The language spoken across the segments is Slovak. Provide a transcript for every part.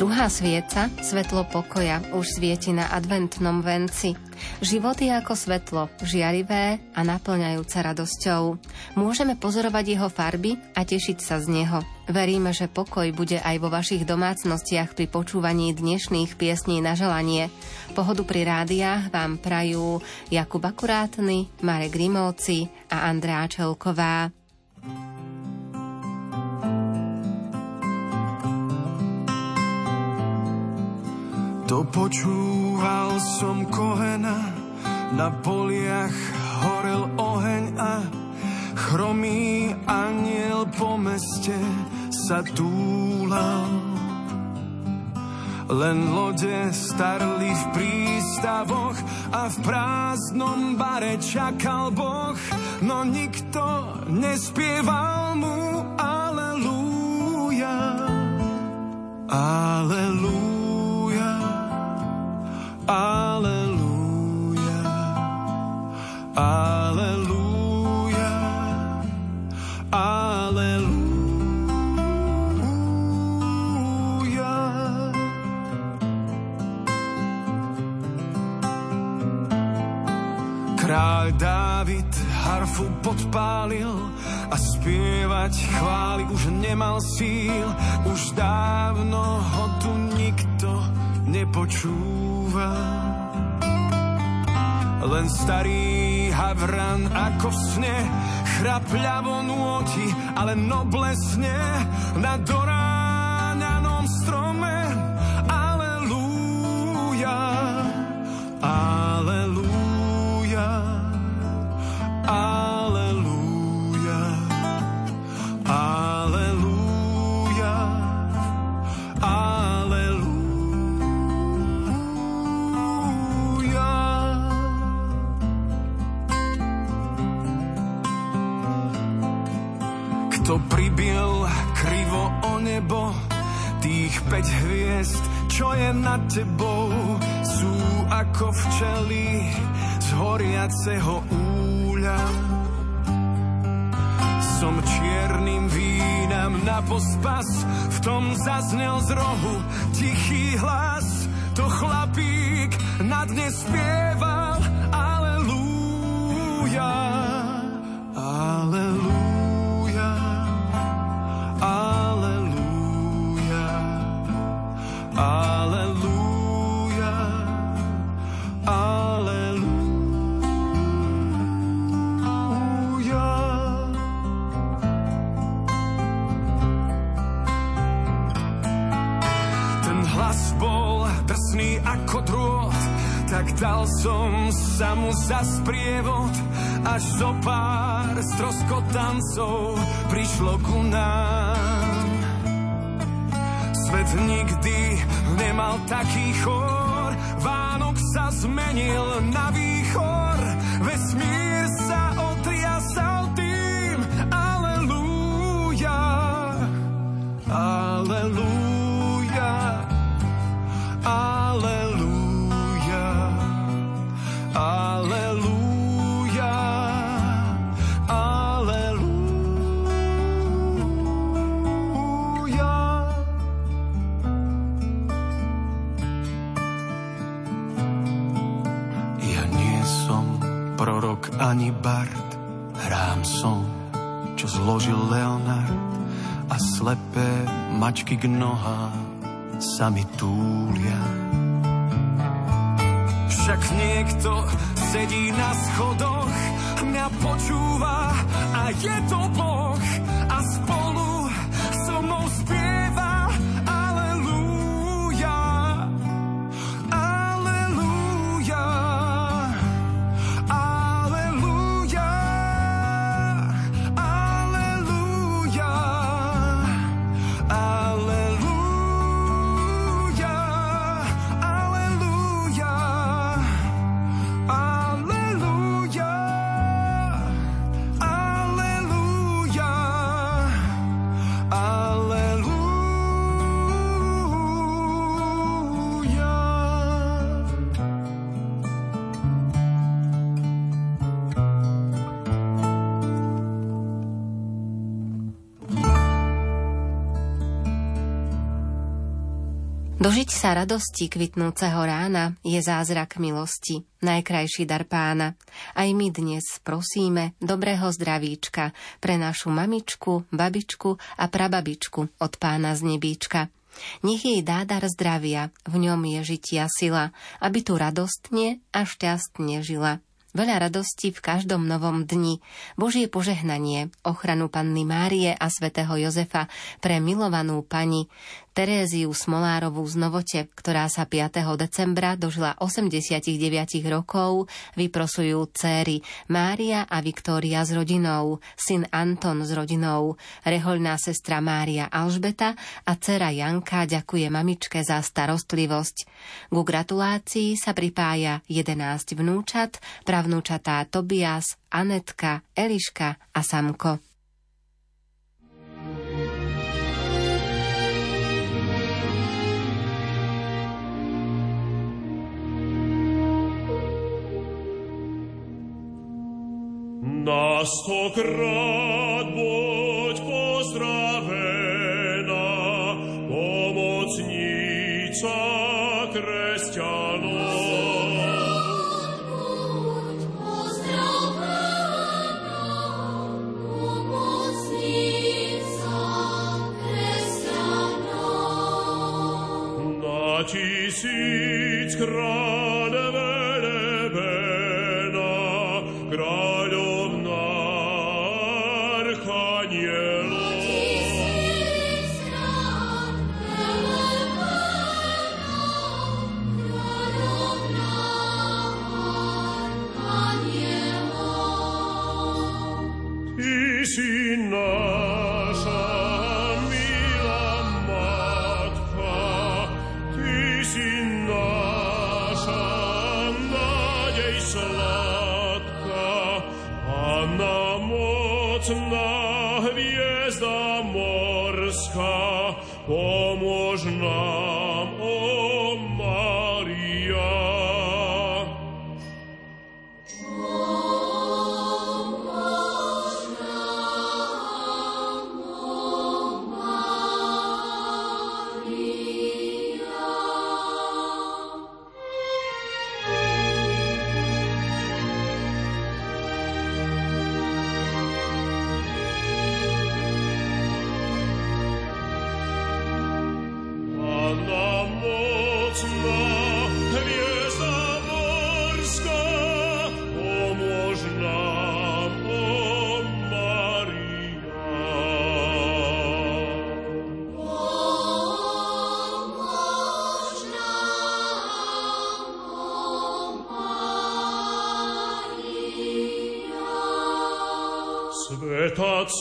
Druhá svieca, svetlo pokoja, už svieti na adventnom venci. Život je ako svetlo, žiarivé a naplňajúce radosťou. Môžeme pozorovať jeho farby a tešiť sa z neho. Veríme, že pokoj bude aj vo vašich domácnostiach pri počúvaní dnešných piesní na želanie. Pohodu pri rádiách vám prajú Jakub Akurátny, Marek Grimovci a Andrea Čelková. To počúval som kohena, na poliach horel oheň a chromý aniel po meste sa túlal. Len lode starli v prístavoch a v prázdnom bare čakal Boh, no nikto nespieval mu Aleluja. Aleluja. Aleluja, aleluja, aleluja. Kráľ Dávid harfu podpálil a spievať chváli už nemal síl, už dávno ho tu nikto nepočúva. Len starý havran ako v sne chrapľavo nôti, ale noblesne na doráňanom tých päť hviezd, čo je nad tebou, sú ako včely z horiaceho úľa. Som čiernym vínam na pospas, v tom zaznel z rohu tichý hlas, to chlapík na dne spieval, dal som sa mu za sprievod, až zo pár stroskotancov prišlo ku nám. Svet nikdy nemal taký chor, Vánok sa zmenil na výchor, prorok ani bard, hrám som, čo zložil Leonard a slepé mačky k nohám sa mi túlia. Však niekto sedí na schodoch, mňa počúva a je to Boh Sa radosti kvitnúceho rána je zázrak milosti, najkrajší dar pána. Aj my dnes prosíme dobrého zdravíčka pre našu mamičku, babičku a prababičku od pána z nebíčka. Nech jej dá dar zdravia, v ňom je žitia sila, aby tu radostne a šťastne žila. Veľa radosti v každom novom dni, Božie požehnanie, ochranu Panny Márie a svätého Jozefa pre milovanú pani, Teréziu Smolárovú z Novote, ktorá sa 5. decembra dožila 89 rokov, vyprosujú céry Mária a Viktória s rodinou, syn Anton s rodinou, rehoľná sestra Mária Alžbeta a dcera Janka ďakuje mamičke za starostlivosť. Ku gratulácii sa pripája 11 vnúčat, pravnúčatá Tobias, Anetka, Eliška a Samko. Na stokrát buď pozdravená, pomocnica kresťanov. tisíc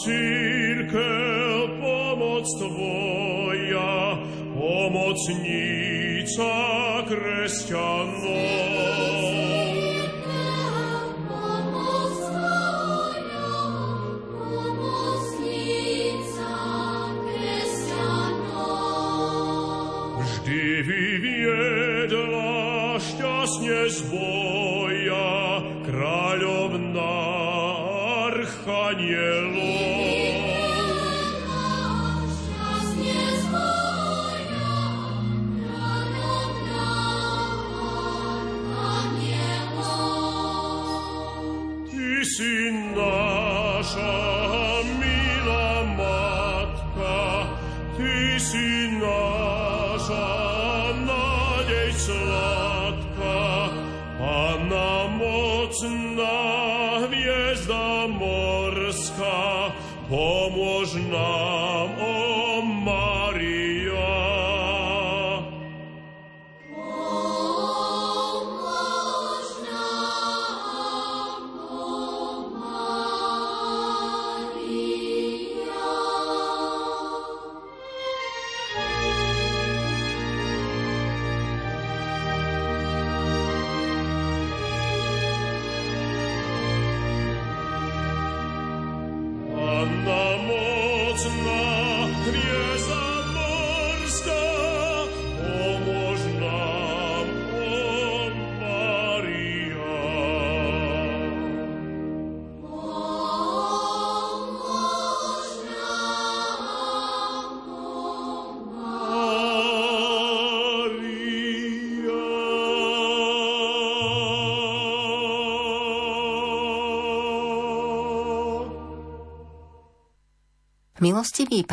církev, pomoc Tvoja, pomocnica kresťanov.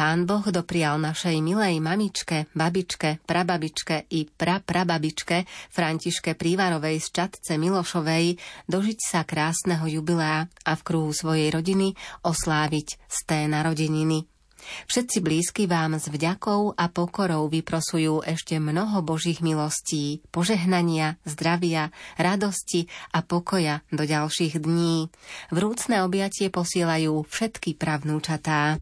Pán Boh doprial našej milej mamičke, babičke, prababičke i praprababičke Františke Prívarovej z Čatce Milošovej dožiť sa krásneho jubilea a v kruhu svojej rodiny osláviť z té narodeniny. Všetci blízky vám s vďakou a pokorou vyprosujú ešte mnoho Božích milostí, požehnania, zdravia, radosti a pokoja do ďalších dní. Vrúcne objatie posielajú všetky pravnúčatá.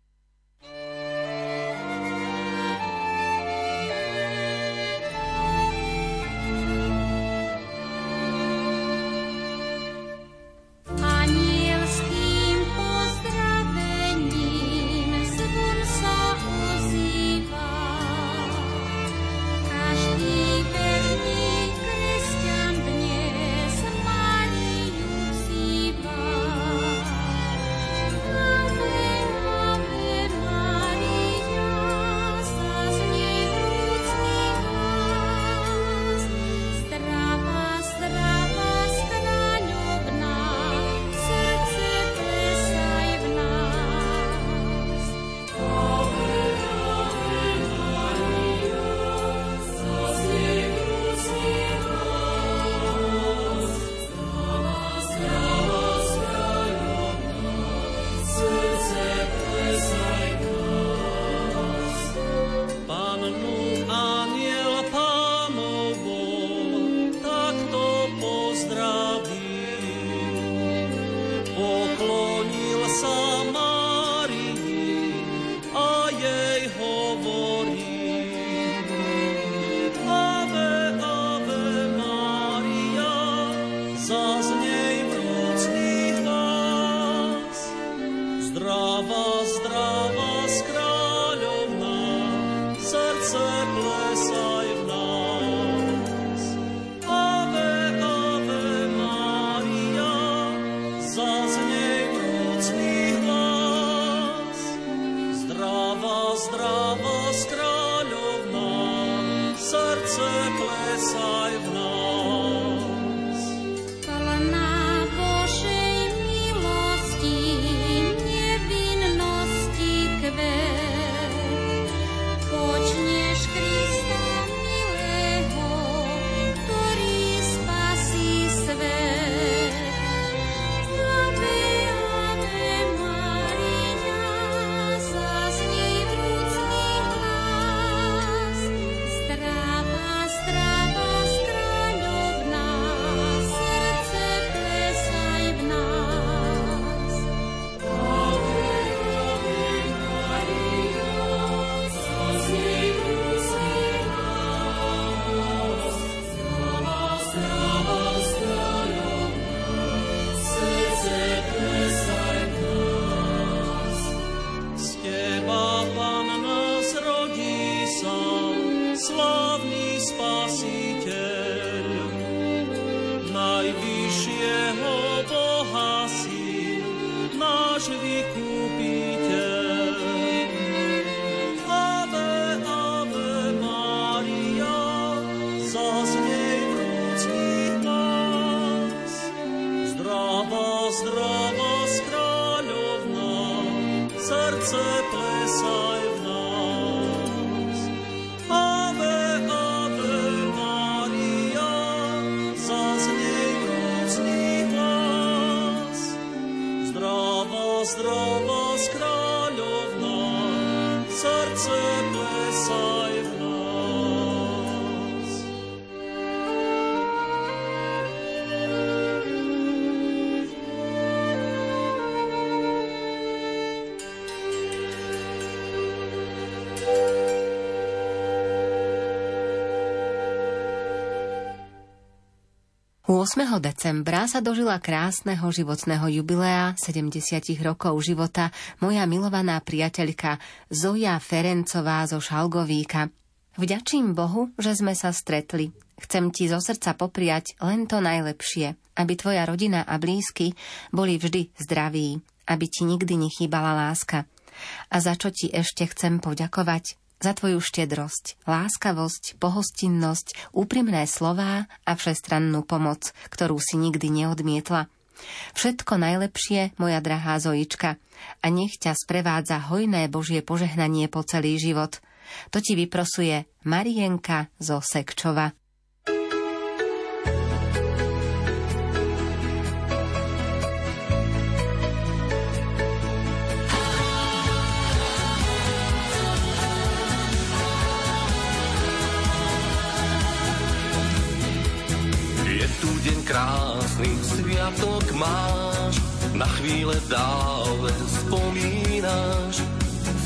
Decembra sa dožila krásneho životného jubilea 70 rokov života moja milovaná priateľka Zoja Ferencová zo Šalgovíka. Vďačím Bohu, že sme sa stretli. Chcem ti zo srdca popriať len to najlepšie, aby tvoja rodina a blízky boli vždy zdraví, aby ti nikdy nechýbala láska. A za čo ti ešte chcem poďakovať? Za tvoju štedrosť, láskavosť, pohostinnosť, úprimné slová a všestrannú pomoc, ktorú si nikdy neodmietla. Všetko najlepšie, moja drahá Zojička, a nech ťa sprevádza hojné Božie požehnanie po celý život. To ti vyprosuje Marienka zo Sekčova. Krásny sviatok máš, na chvíle dále spomínaš.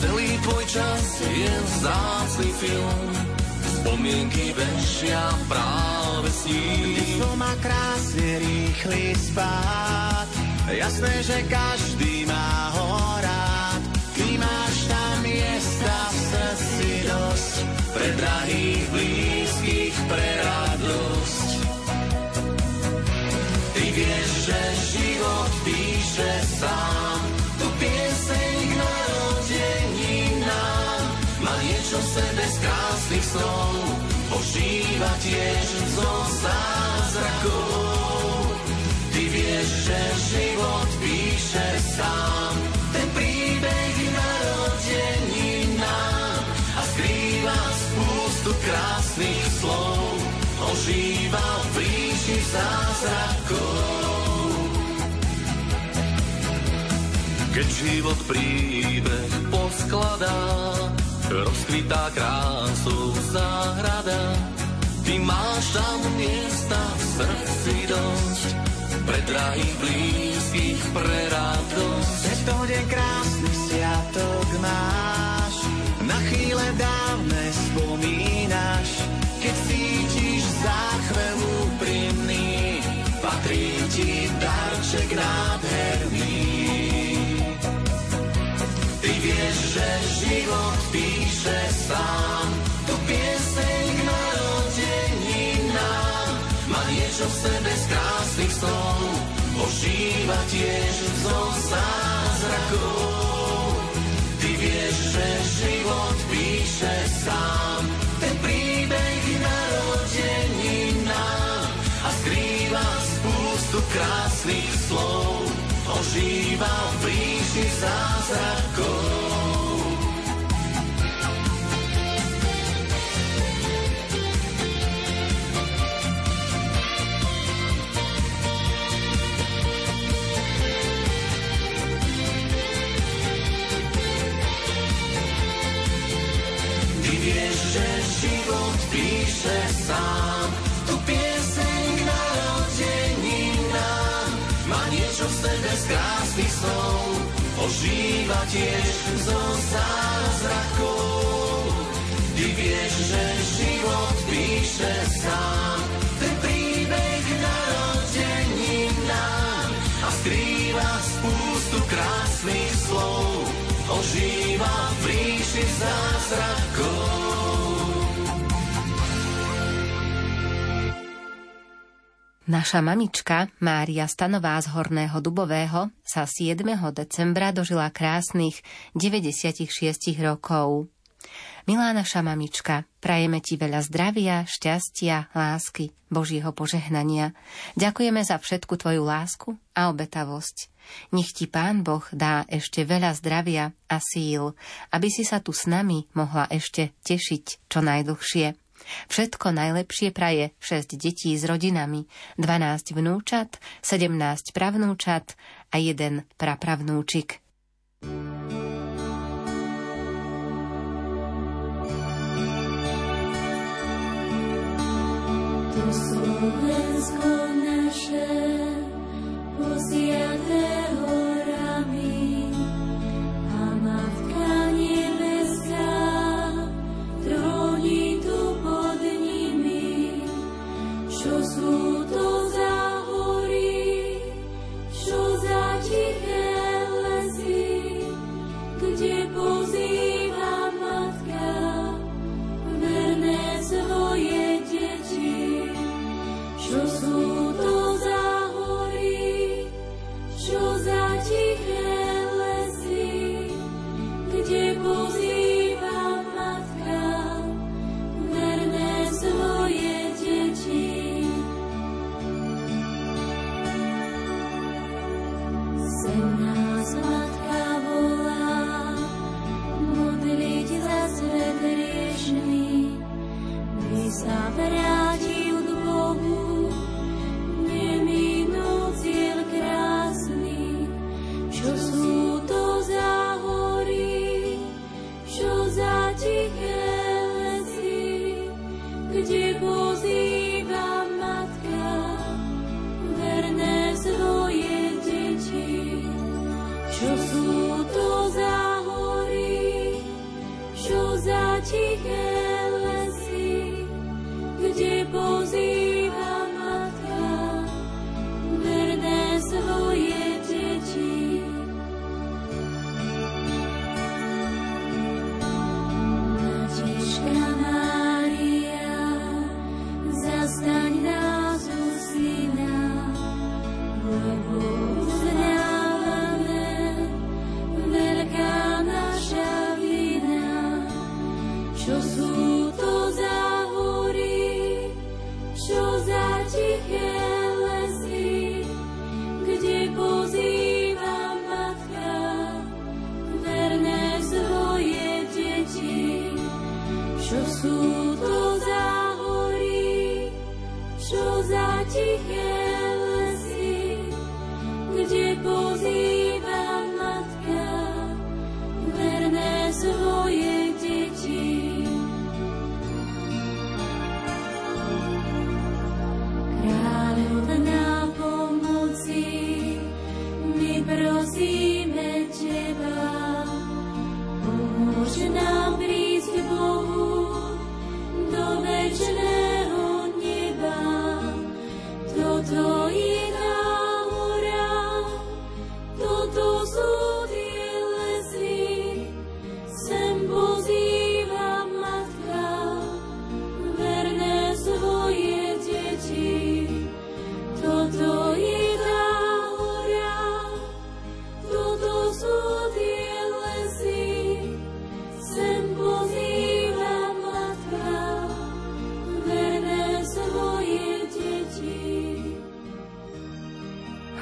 Celý tvoj čas je zácný film, spomienky vešia práve s ním. Ty má krásne rýchly spát, jasné, že každý má ho rád. Ty máš tam miesta v srdci dosť, pre drahých, blízkych, pre radosť vieš, že život píše sám. Tu pieseň k narodeninám má niečo v sebe z krásnych snov. Požíva tiež zo zázrakov. Ty vieš, že život píše sám. Ten príbeh narodeninám a skrýva spústu krásnych slov. Ožíva v ríši zázrakov. Keď život príbeh poskladá, rozkvitá krásou záhrada. Ty máš tam miesta v srdci dosť, pre drahých blízkych, pre radosť. To deň krásny sviatok máš, na chvíle dávne spomínaš, keď cítiš záchvev úprimný, patrí ti darček nádherný vieš, že život píše sám. Tu pieseň k narodeninám má niečo v sebe z krásnych snov. Ožíva tiež zo zázrakov. Ty vieš, že život píše sám. Ten príbeh narodeninám a skrýva spústu krásnych slov ožíva v ríši zázrakov. Píše sám, tu pieseň k narodeninám má niečo v sebe z krásnych snov, ožíva tiež zo zázrakov. Ty vieš, že život píše sám, ten príbeh narodeninám a skrýva spústu krásnych slov, ožíva v ríši zázrakov. Naša mamička Mária Stanová z Horného Dubového sa 7. decembra dožila krásnych 96 rokov. Milá naša mamička, prajeme ti veľa zdravia, šťastia, lásky, Božieho požehnania. Ďakujeme za všetku tvoju lásku a obetavosť. Nech ti Pán Boh dá ešte veľa zdravia a síl, aby si sa tu s nami mohla ešte tešiť čo najdlhšie. Všetko najlepšie praje 6 detí s rodinami, 12 vnúčat, 17 pravnúčat a jeden prapravnúčik. To Slovensko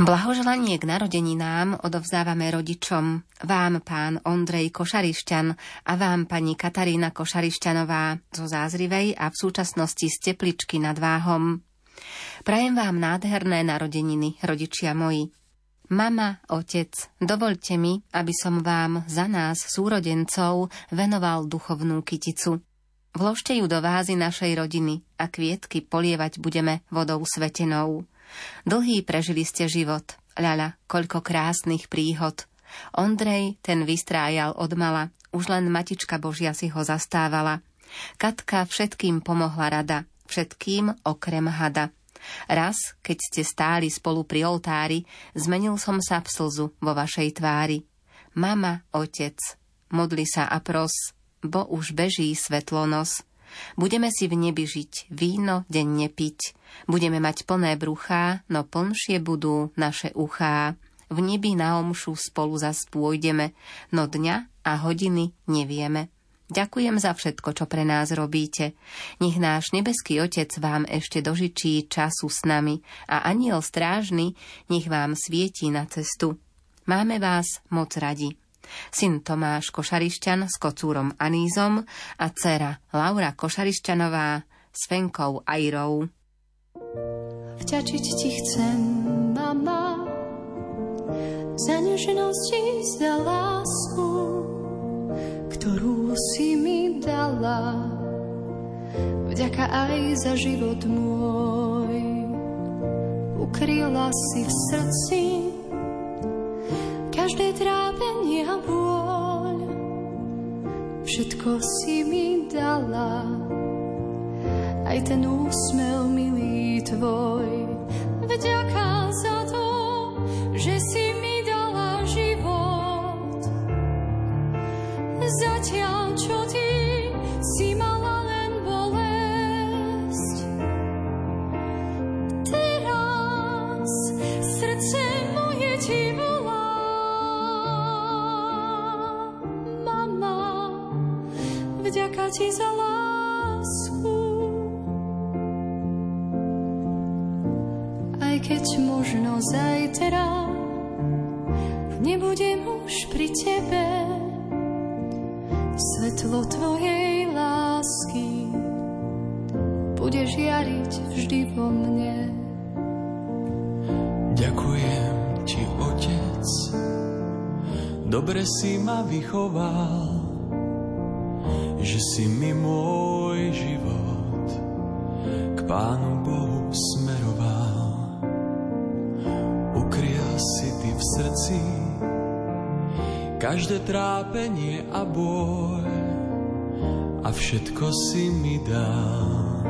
Blahoželanie k narodeninám odovzdávame rodičom, vám pán Ondrej Košarišťan a vám pani Katarína Košarišťanová zo Zázrivej a v súčasnosti z Tepličky nad Váhom. Prajem vám nádherné narodeniny, rodičia moji. Mama, otec, dovolte mi, aby som vám za nás, súrodencov, venoval duchovnú kyticu. Vložte ju do vázy našej rodiny a kvietky polievať budeme vodou svetenou. Dlhý prežili ste život, ľaľa, koľko krásnych príhod. Ondrej ten vystrájal od mala, už len Matička Božia si ho zastávala. Katka všetkým pomohla rada, všetkým okrem hada. Raz, keď ste stáli spolu pri oltári, zmenil som sa v slzu vo vašej tvári. Mama, otec, modli sa a pros, bo už beží svetlonos. Budeme si v nebi žiť, víno denne piť. Budeme mať plné bruchá, no plnšie budú naše uchá. V nebi na omšu spolu zas pôjdeme, no dňa a hodiny nevieme. Ďakujem za všetko, čo pre nás robíte. Nech náš nebeský Otec vám ešte dožičí času s nami a aniel strážny nech vám svietí na cestu. Máme vás moc radi syn Tomáš Košarišťan s kocúrom Anízom a dcera Laura Košarišťanová s Fenkou Airou. Vďačiť ti chcem, mama, za nežnosť za lásku, ktorú si mi dala. Vďaka aj za život môj, ukryla si v srdci každé trápenie a bôľ. Všetko si mi dala, aj ten úsmev milý tvoj. Vďaka za to, že si ti za lásku. Aj keď možno zajtra nebudem už pri tebe, svetlo tvojej lásky bude žiariť vždy vo mne. Ďakujem ti, otec, dobre si ma vychoval, že si mi môj život k Pánu Bohu smeroval. Ukryl si ty v srdci každé trápenie a boj a všetko si mi dal.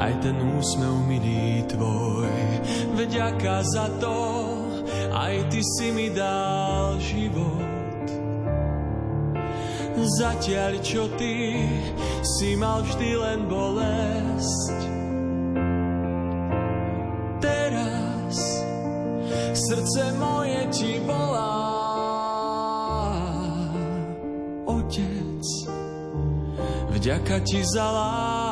Aj ten úsmev milý tvoj, vďaka za to, aj ty si mi dal život. Zatiaľ, čo ty si mal vždy len bolesť. Teraz srdce moje ti volá. Otec, vďaka ti za lásku.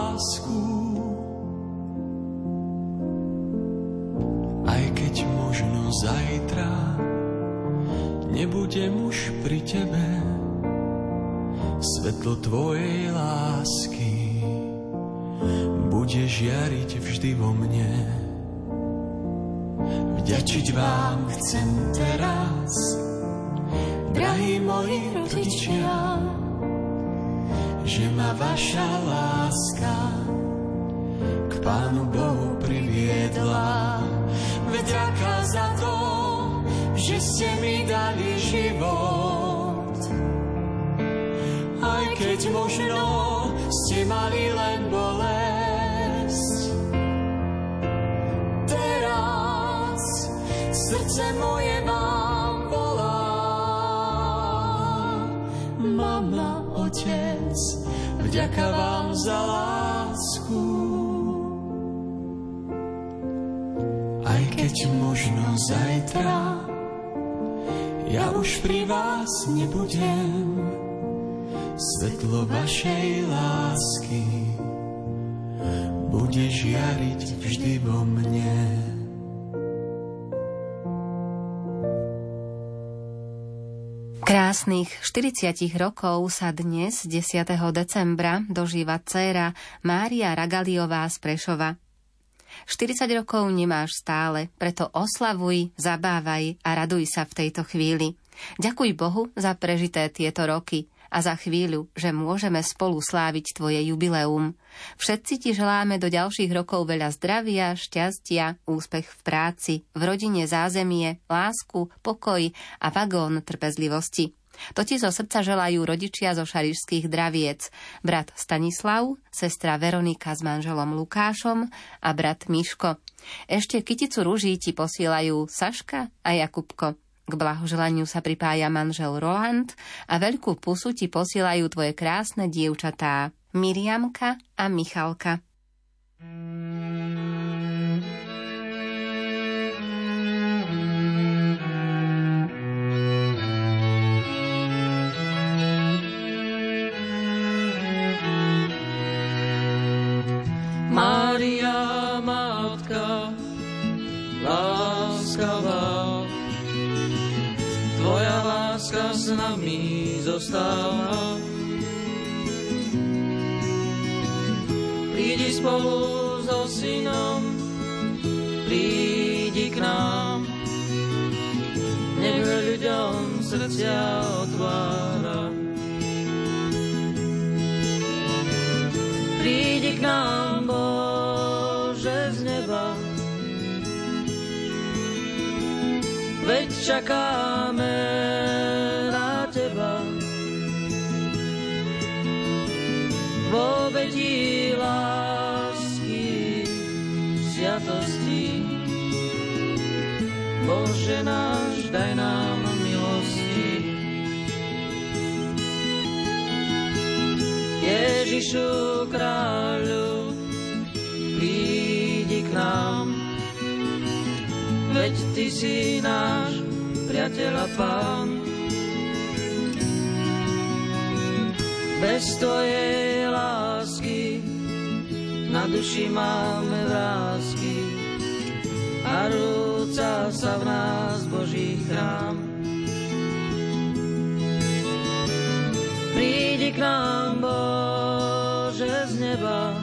Žiariť vždy vo mne. Vďačiť vám chcem teraz, drahí moji rodičia, že ma vaša láska k Pánu Bohu priviedla. Vďaka za to, že ste mi dali život. Aj keď možno ste mali len bolesť. Srdce moje vám volá. Mama, otec, vďaka vám za lásku. Aj keď možno zajtra ja už pri vás nebudem, svetlo vašej lásky bude žiariť vždy vo mne. Krásnych 40 rokov sa dnes, 10. decembra, dožíva dcéra Mária Ragaliová z Prešova. 40 rokov nemáš stále, preto oslavuj, zabávaj a raduj sa v tejto chvíli. Ďakuj Bohu za prežité tieto roky a za chvíľu, že môžeme spolu sláviť tvoje jubileum. Všetci ti želáme do ďalších rokov veľa zdravia, šťastia, úspech v práci, v rodine zázemie, lásku, pokoj a vagón trpezlivosti. To ti zo srdca želajú rodičia zo šarišských draviec, brat Stanislav, sestra Veronika s manželom Lukášom a brat Miško. Ešte kyticu ruží ti posielajú Saška a Jakubko. K blahoželaniu sa pripája manžel Roland a veľkú pusu ti posielajú tvoje krásne dievčatá Miriamka a Michalka. Mária, Matka, láskavá, láska s nami zostáva. Prídi spolu so synom, prídi k nám, nech ľuďom srdcia otvára. Prídi k nám, Bože, z neba, veď čakáme sviatosti, Bože náš, daj nám milosti. Ježišu kráľu, prídi k nám, veď Ty si náš priateľ a pán. Bez na duši máme vrázky a rúca sa v nás Boží chrám. Prídi k nám, Bože, z neba,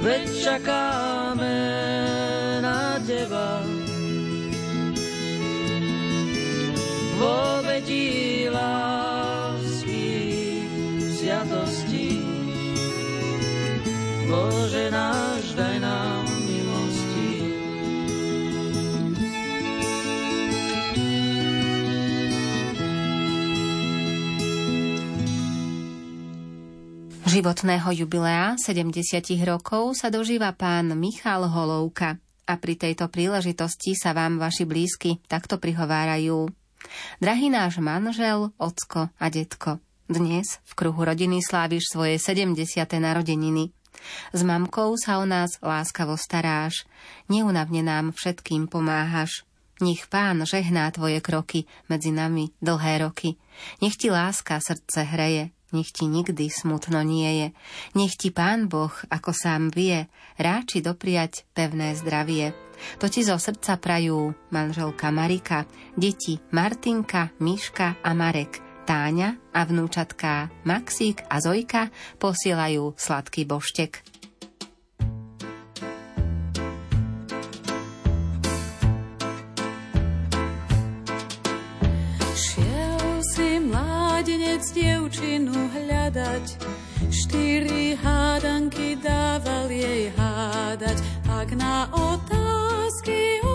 veď čakáme Bože náš, daj nám milosti. Životného jubilea 70 rokov sa dožíva pán Michal Holovka a pri tejto príležitosti sa vám vaši blízky takto prihovárajú. Drahý náš manžel, ocko a detko, dnes v kruhu rodiny sláviš svoje 70. narodeniny. S mamkou sa o nás láskavo staráš, neunavne nám všetkým pomáhaš. Nech pán žehná tvoje kroky medzi nami dlhé roky. Nech ti láska srdce hreje, nech ti nikdy smutno nie je. Nech ti Pán Boh, ako sám vie, ráči dopriať pevné zdravie. To ti zo srdca prajú manželka Marika, deti Martinka, Miška a Marek, Táňa a vnúčatká Maxík a Zojka posielajú sladký boštek. otec dievčinu hľadať, štyri hádanky dával jej hádať. Ak na otázky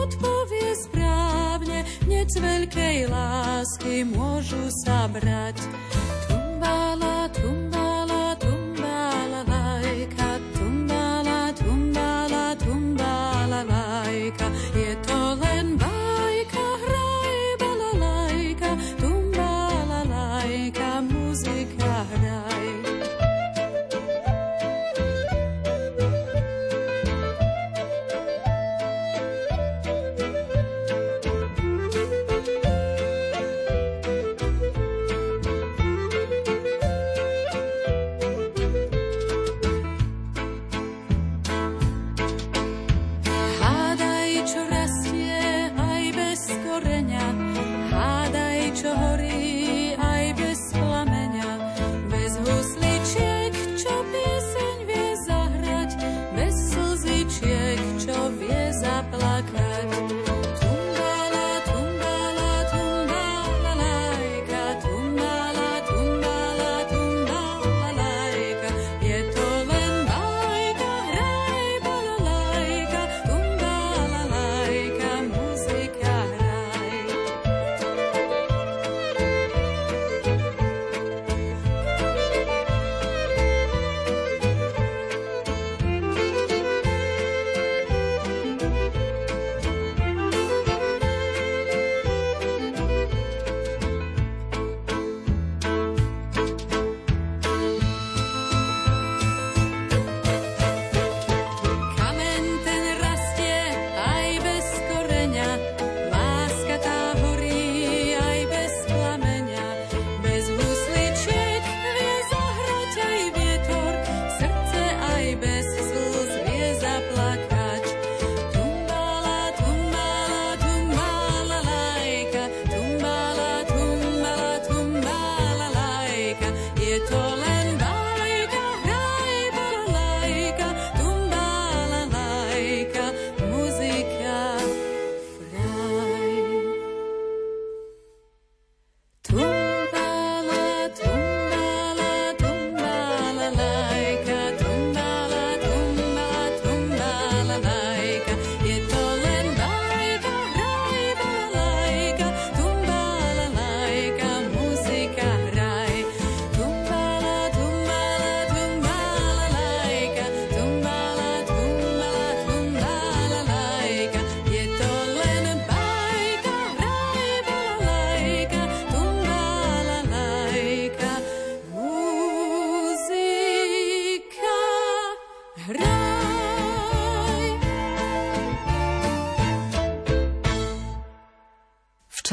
správne, nec veľkej lásky môžu sa brať. Tumbala, tumbala,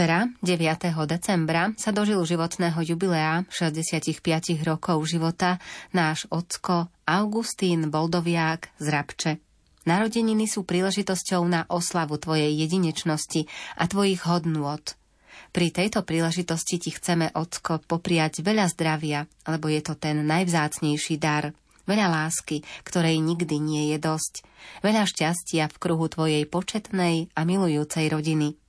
Včera, 9. decembra, sa dožil životného jubilea 65 rokov života náš ocko Augustín Boldoviák z Rabče. Narodeniny sú príležitosťou na oslavu tvojej jedinečnosti a tvojich hodnôt. Pri tejto príležitosti ti chceme, ocko, popriať veľa zdravia, lebo je to ten najvzácnejší dar. Veľa lásky, ktorej nikdy nie je dosť. Veľa šťastia v kruhu tvojej početnej a milujúcej rodiny.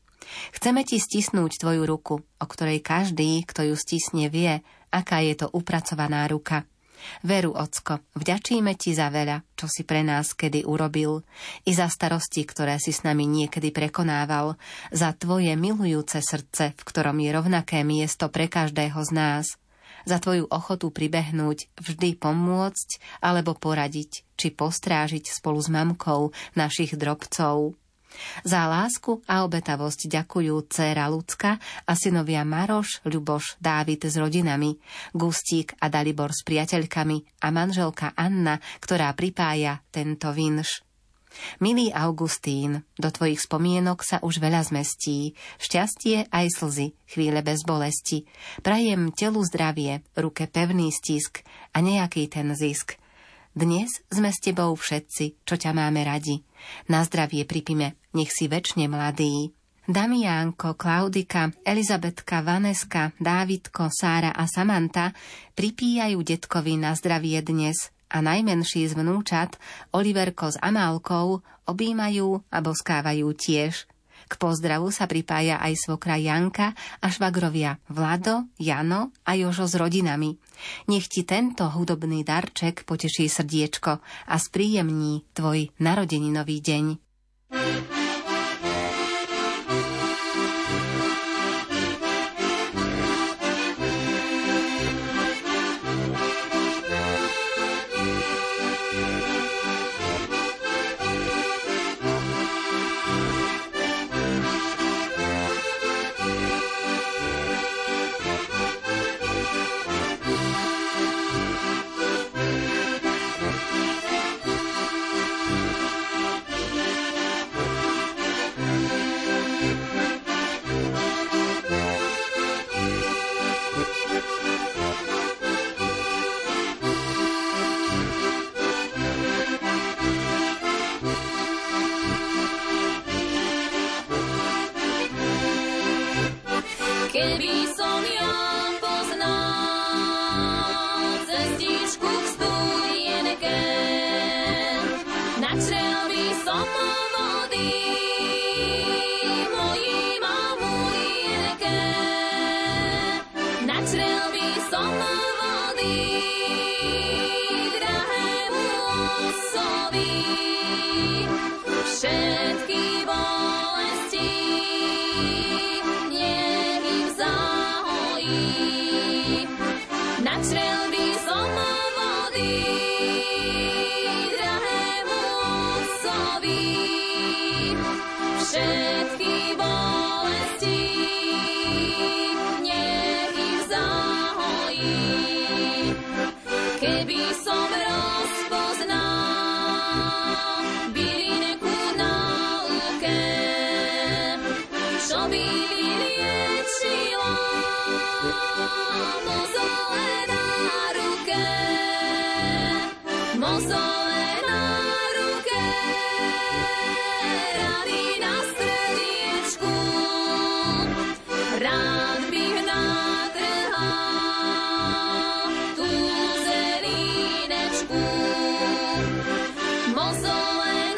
Chceme ti stisnúť tvoju ruku, o ktorej každý, kto ju stisne, vie, aká je to upracovaná ruka. Veru, ocko, vďačíme ti za veľa, čo si pre nás kedy urobil, i za starosti, ktoré si s nami niekedy prekonával, za tvoje milujúce srdce, v ktorom je rovnaké miesto pre každého z nás. za tvoju ochotu pribehnúť, vždy pomôcť alebo poradiť, či postrážiť spolu s mamkou našich drobcov. Za lásku a obetavosť ďakujú dcéra Lucka a synovia Maroš, Ľuboš, Dávid s rodinami, Gustík a Dalibor s priateľkami a manželka Anna, ktorá pripája tento vinš. Milý Augustín, do tvojich spomienok sa už veľa zmestí, šťastie aj slzy, chvíle bez bolesti. Prajem telu zdravie, ruke pevný stisk a nejaký ten zisk. Dnes sme s tebou všetci, čo ťa máme radi. Na zdravie pripime, nech si väčšine mladý. Damiánko, Klaudika, Elizabetka, Vaneska, Dávidko, Sára a Samanta pripíjajú detkovi na zdravie dnes a najmenší z vnúčat, Oliverko s Amálkou, objímajú a boskávajú tiež. K pozdravu sa pripája aj svokra Janka a švagrovia Vlado, Jano a Jožo s rodinami. Nech ti tento hudobný darček poteší srdiečko a spríjemní tvoj narodeninový deň. rád bych natrhal tú zelínečku. Mozole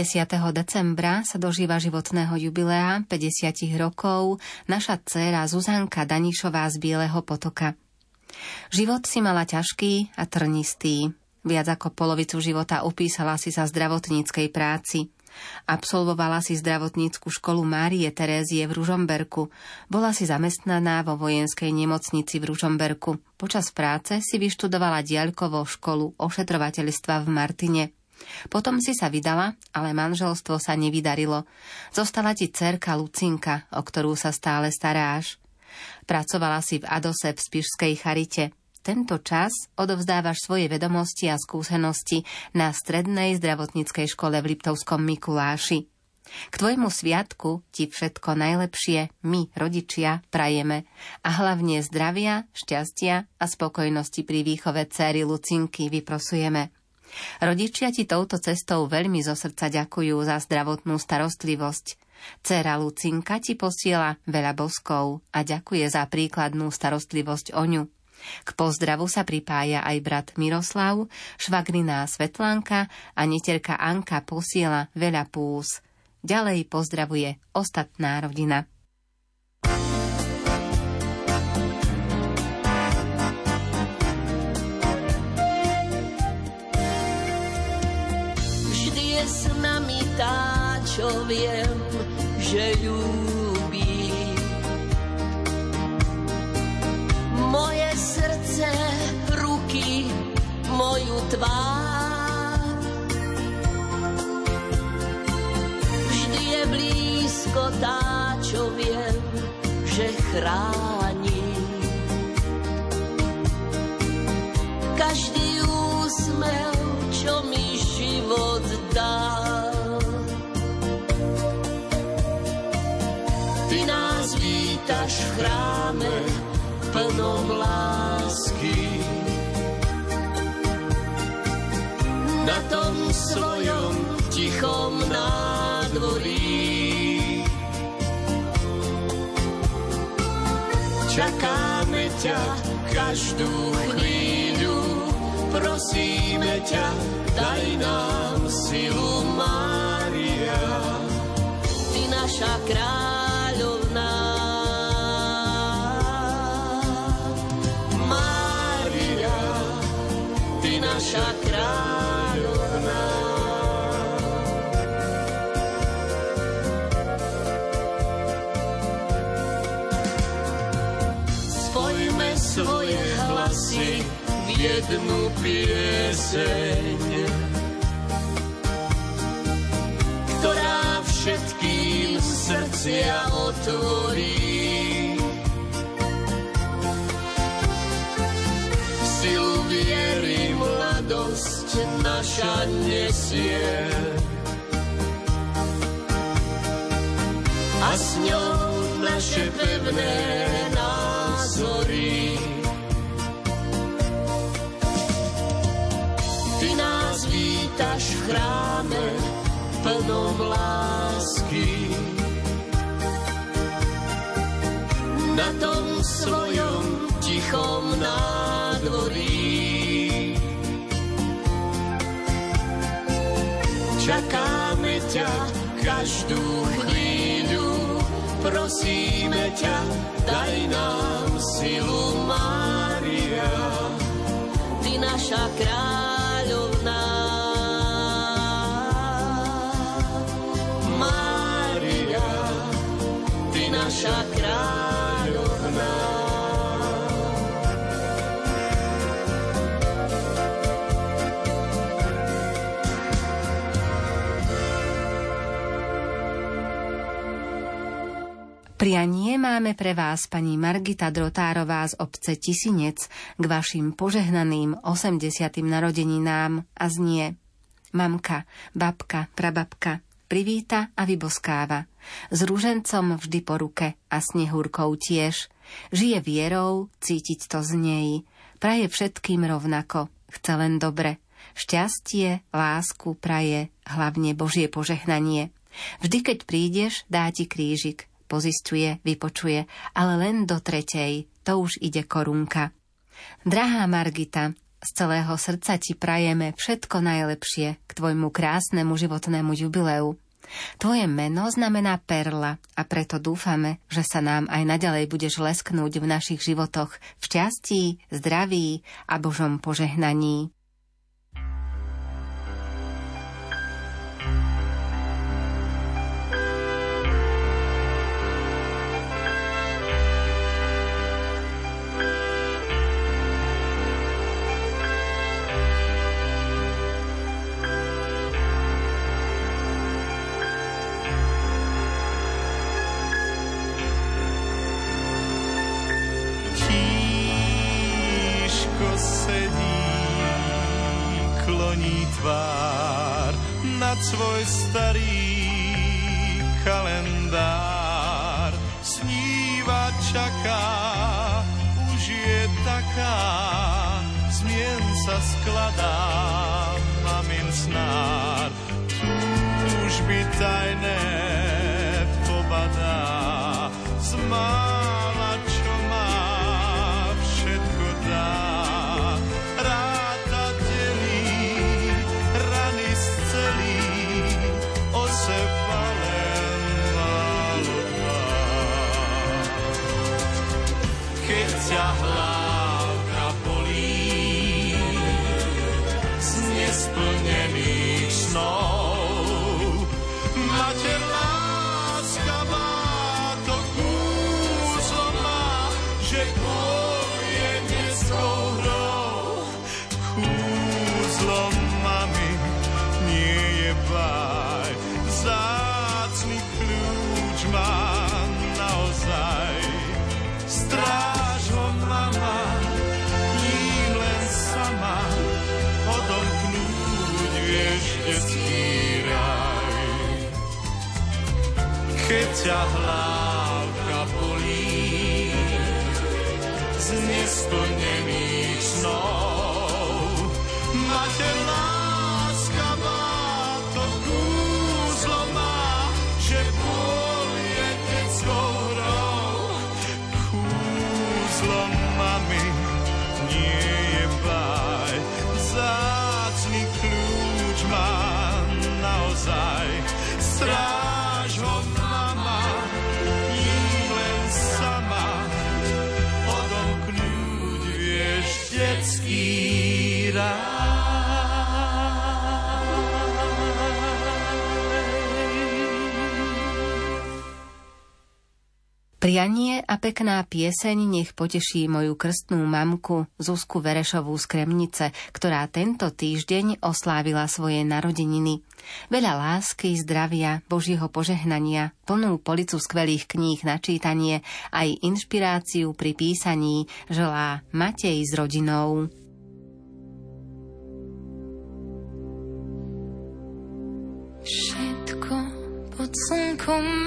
10. decembra, sa dožíva životného jubilea 50 rokov naša dcéra Zuzanka Danišová z Bieleho potoka. Život si mala ťažký a trnistý. Viac ako polovicu života upísala si sa zdravotníckej práci. Absolvovala si zdravotnícku školu Márie Terézie v Ružomberku. Bola si zamestnaná vo vojenskej nemocnici v Ružomberku. Počas práce si vyštudovala diaľkovo školu ošetrovateľstva v Martine. Potom si sa vydala, ale manželstvo sa nevydarilo. Zostala ti cerka Lucinka, o ktorú sa stále staráš. Pracovala si v Adose v Spišskej charite. Tento čas odovzdávaš svoje vedomosti a skúsenosti na strednej zdravotníckej škole v Liptovskom Mikuláši. K tvojmu sviatku ti všetko najlepšie my, rodičia, prajeme a hlavne zdravia, šťastia a spokojnosti pri výchove céry Lucinky vyprosujeme. Rodičia ti touto cestou veľmi zo srdca ďakujú za zdravotnú starostlivosť. Cera Lucinka ti posiela veľa boskov a ďakuje za príkladnú starostlivosť o ňu. K pozdravu sa pripája aj brat Miroslav, švagriná Svetlánka a neterka Anka posiela veľa pús. Ďalej pozdravuje ostatná rodina. Čo viem, že ľúbi. Moje srdce, ruky, moju tvár. Vždy je blízko tá, čo viem, že chráni. Každý úsmev, čo mi život dá. Vítaš v chráme plnom lásky. Na tom svojom tichom nádvorí čakáme ťa každú chvíľu, prosíme ťa, daj nám silu, Mária. Ty naša kráľ naša kráľovná. Spojme svoje hlasy v jednu pieseň, ktorá všetkým srdcia otvorí. Silu viery radosť naša nesie. A s ňou naše pevné názory. Ty nás vítaš v chráme plnom lásky. Na tom svojom tichom nádvorí čakáme ťa každú chvíľu, prosíme ťa, daj nám silu, Mária, ty naša kráľovná. Mária, ty naša kráľovná. Prianie máme pre vás pani Margita Drotárová z obce Tisinec k vašim požehnaným 80. narodeninám a znie Mamka, babka, prababka, privíta a vyboskáva. S rúžencom vždy po ruke a snehúrkou tiež. Žije vierou, cítiť to z nej. Praje všetkým rovnako, chce len dobre. Šťastie, lásku praje, hlavne Božie požehnanie. Vždy, keď prídeš, dá ti krížik pozistuje, vypočuje, ale len do tretej, to už ide korunka. Drahá Margita, z celého srdca ti prajeme všetko najlepšie k tvojmu krásnemu životnému jubileu. Tvoje meno znamená perla a preto dúfame, že sa nám aj naďalej budeš lesknúť v našich životoch v šťastí, zdraví a Božom požehnaní. Ťa Prianie a pekná pieseň nech poteší moju krstnú mamku Zuzku Verešovú z Kremnice, ktorá tento týždeň oslávila svoje narodeniny. Veľa lásky, zdravia, Božieho požehnania, plnú policu skvelých kníh na čítanie, aj inšpiráciu pri písaní želá Matej s rodinou. Všetko pod slnkom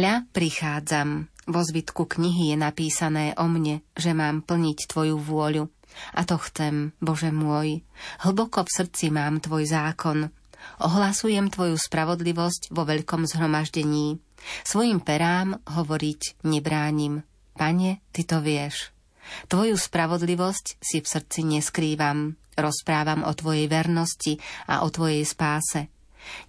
Hľa, prichádzam. Vo zvitku knihy je napísané o mne, že mám plniť Tvoju vôľu. A to chcem, Bože môj. Hlboko v srdci mám Tvoj zákon. Ohlasujem Tvoju spravodlivosť vo veľkom zhromaždení. Svojim perám hovoriť nebránim. Pane, Ty to vieš. Tvoju spravodlivosť si v srdci neskrývam. Rozprávam o Tvojej vernosti a o Tvojej spáse.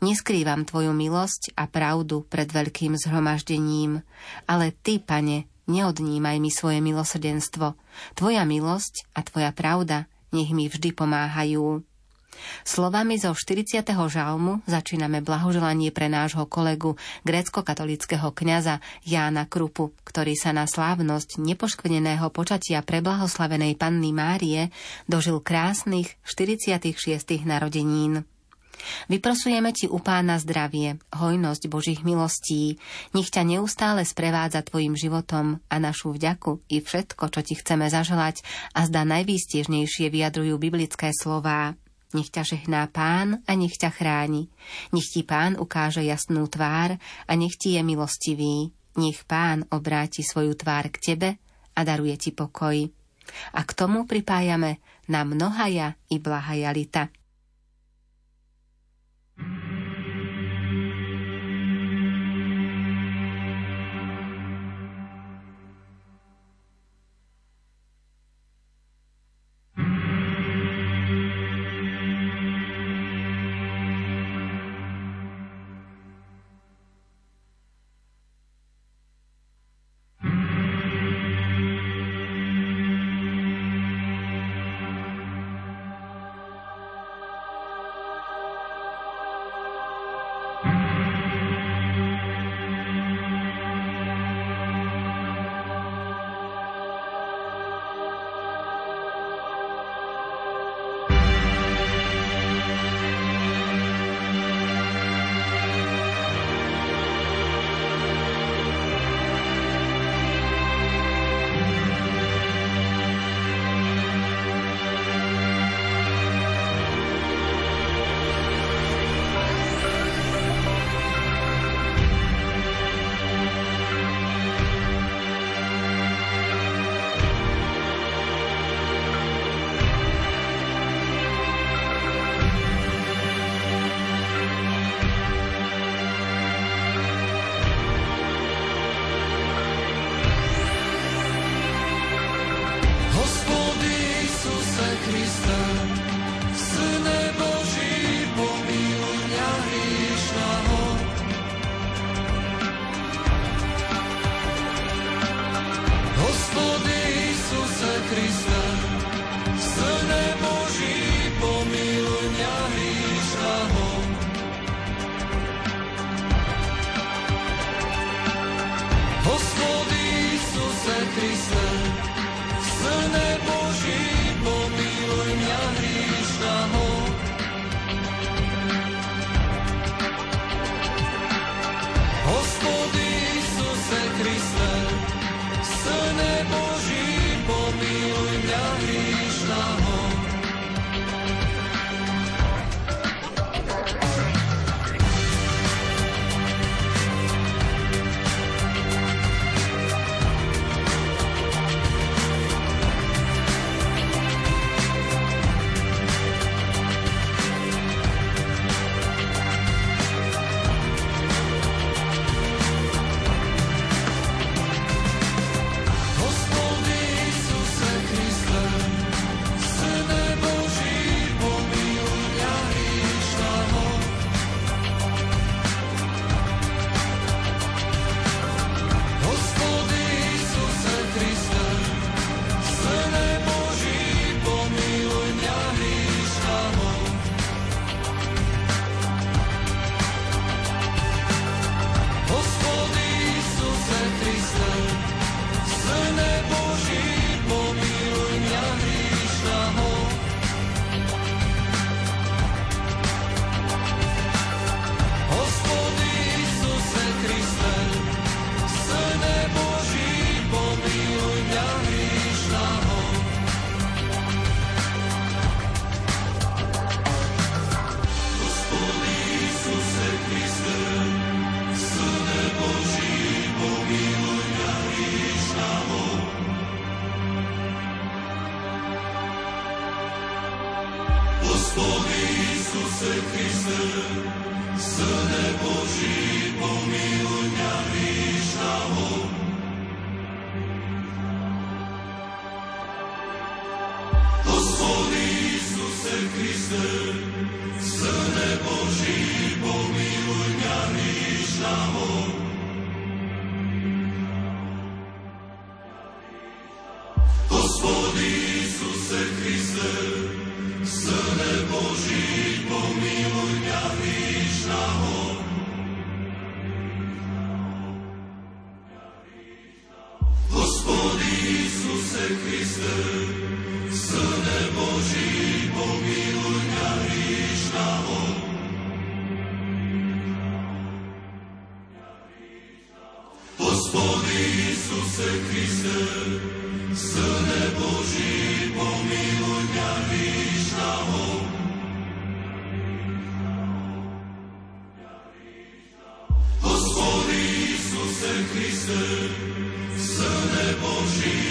Neskrývam Tvoju milosť a pravdu pred veľkým zhromaždením, ale Ty, Pane, neodnímaj mi svoje milosrdenstvo. Tvoja milosť a Tvoja pravda nech mi vždy pomáhajú. Slovami zo 40. žalmu začíname blahoželanie pre nášho kolegu grécko-katolického kňaza Jána Krupu, ktorý sa na slávnosť nepoškvrneného počatia preblahoslavenej Panny Márie dožil krásnych 46. narodenín. Vyprosujeme ti u pána zdravie, hojnosť Božích milostí, nech ťa neustále sprevádza tvojim životom a našu vďaku i všetko, čo ti chceme zaželať a zdá najvýstiežnejšie vyjadrujú biblické slová. Nech ťa žehná pán a nech ťa chráni. Nech ti pán ukáže jasnú tvár a nech ti je milostivý. Nech pán obráti svoju tvár k tebe a daruje ti pokoj. A k tomu pripájame na mnohaja i blahaja lita. Moje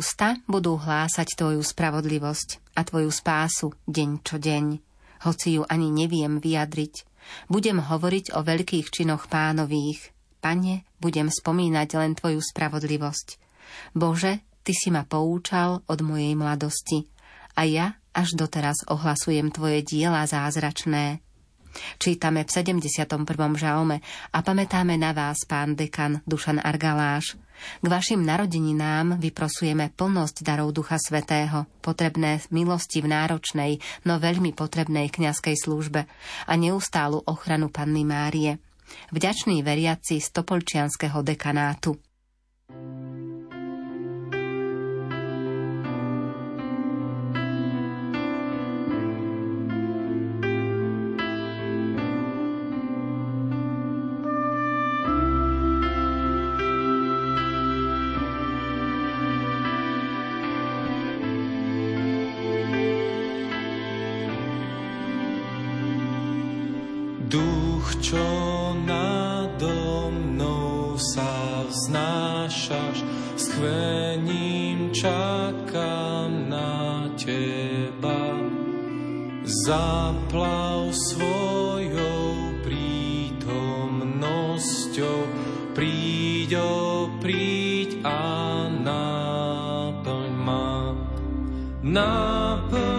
ústa budú hlásať Tvoju spravodlivosť a Tvoju spásu deň čo deň, hoci ju ani neviem vyjadriť. Budem hovoriť o veľkých činoch pánových. Pane, budem spomínať len Tvoju spravodlivosť. Bože, Ty si ma poučal od mojej mladosti a ja až doteraz ohlasujem Tvoje diela zázračné. Čítame v 71. žalme a pamätáme na vás, pán dekan Dušan Argaláš. K vašim narodeninám vyprosujeme plnosť darov Ducha Svetého, potrebné milosti v náročnej, no veľmi potrebnej kňazskej službe a neustálu ochranu Panny Márie. Vďační veriaci z Topolčianského dekanátu. Premáha ma. Moja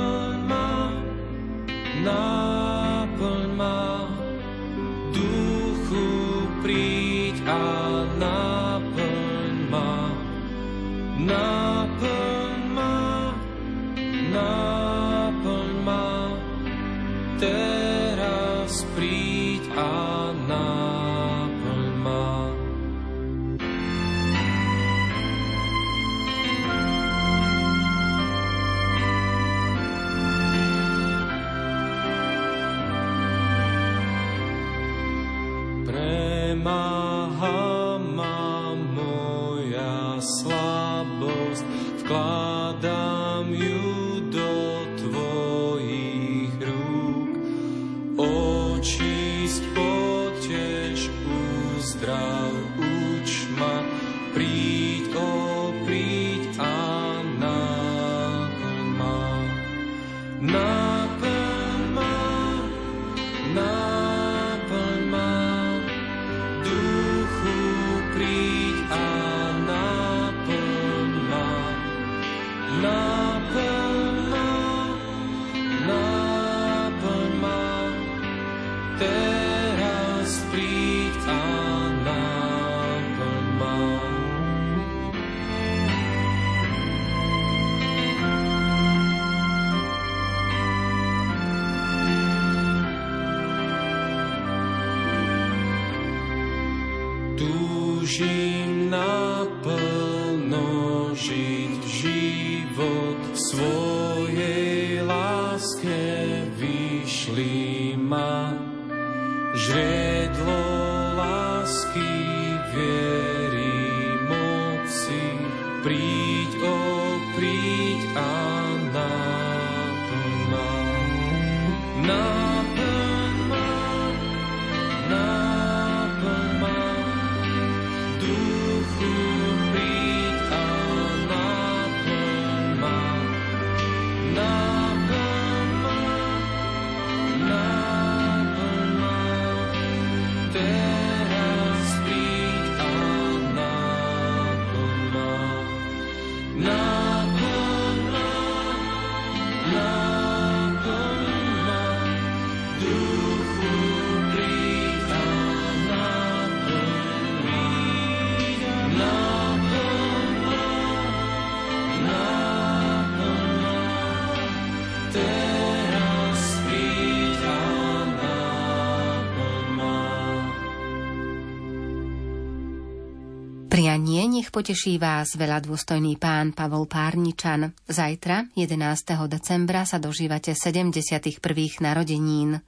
poteší vás veľa dôstojný pán Pavol Párničan. Zajtra, 11. decembra, sa dožívate 71. narodenín.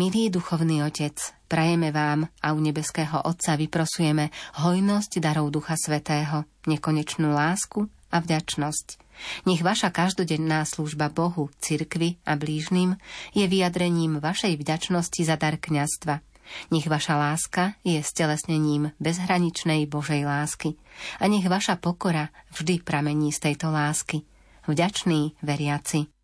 Milý duchovný otec, prajeme vám a u nebeského Otca vyprosujeme hojnosť darov Ducha Svetého, nekonečnú lásku a vďačnosť. Nech vaša každodenná služba Bohu, cirkvi a blížnym je vyjadrením vašej vďačnosti za dar kňastva – nech vaša láska je stelesnením bezhraničnej Božej lásky a nech vaša pokora vždy pramení z tejto lásky. Vďačný veriaci.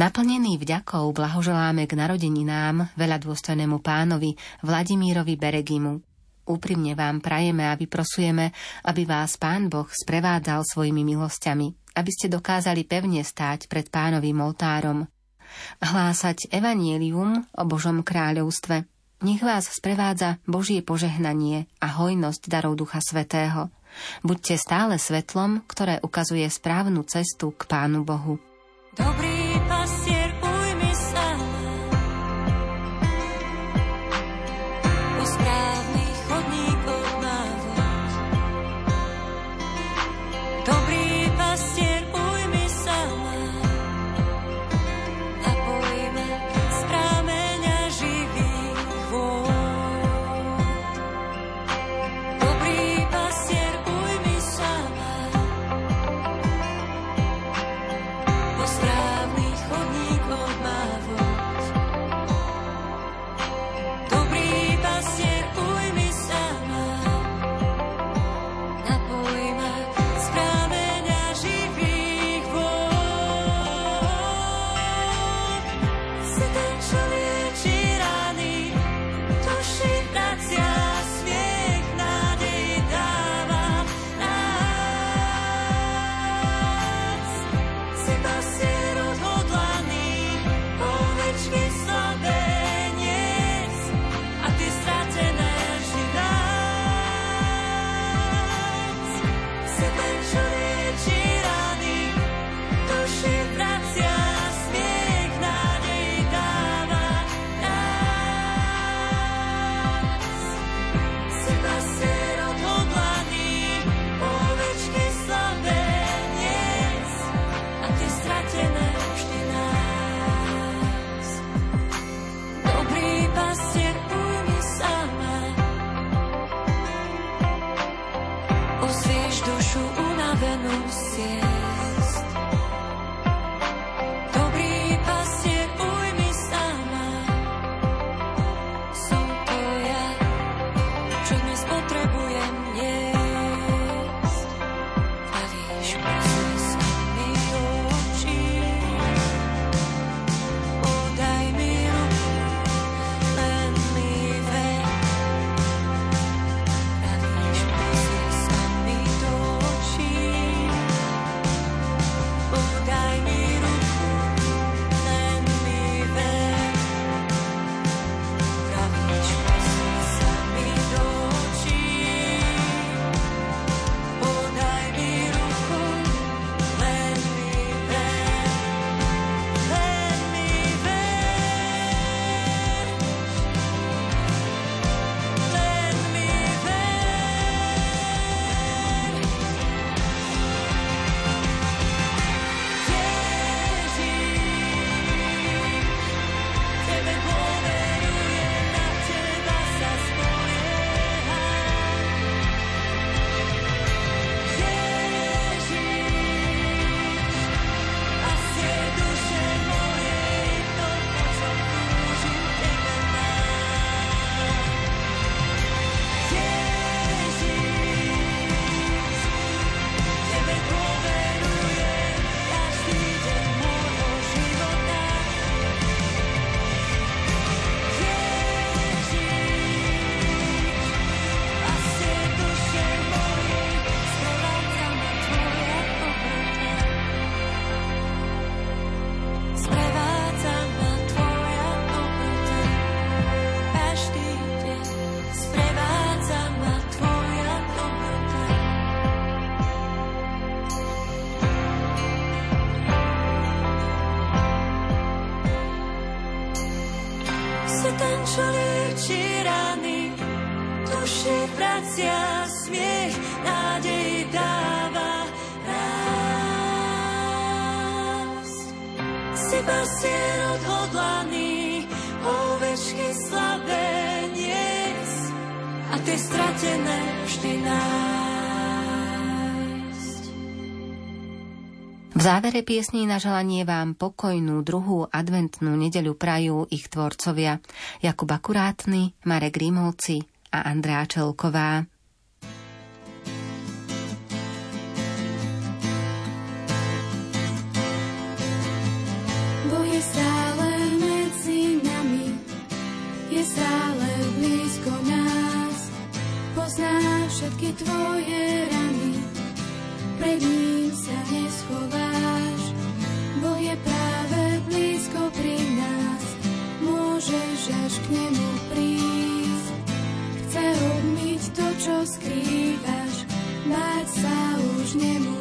Naplnený vďakou blahoželáme k narodeninám veľa dôstojnému pánovi Vladimírovi Beregimu. Úprimne vám prajeme a vyprosujeme, aby vás pán Boh sprevádzal svojimi milosťami, aby ste dokázali pevne stáť pred pánovým oltárom. Hlásať evanielium o Božom kráľovstve. Nech vás sprevádza Božie požehnanie a hojnosť darov Ducha Svetého. Buďte stále svetlom, ktoré ukazuje správnu cestu k Pánu Bohu. Dobrý pastier čo lieči rany, duši vracia smiech, nádej dáva rás. Si pasier odhodlaný, ovečky slabé niec, a tie stratené vždy nás. V závere piesní na želanie vám pokojnú druhú adventnú nedeľu prajú ich tvorcovia Jakub Akurátny, Marek Rímovci a Andrá Čelková. Bo je stále medzi nami, je stále blízko nás, pozná všetky tvoje rany pred ním sa neschováš. Boh je práve blízko pri nás, môžeš až k nemu prísť. Chce obmyť to, čo skrývaš, mať sa už nemusíš.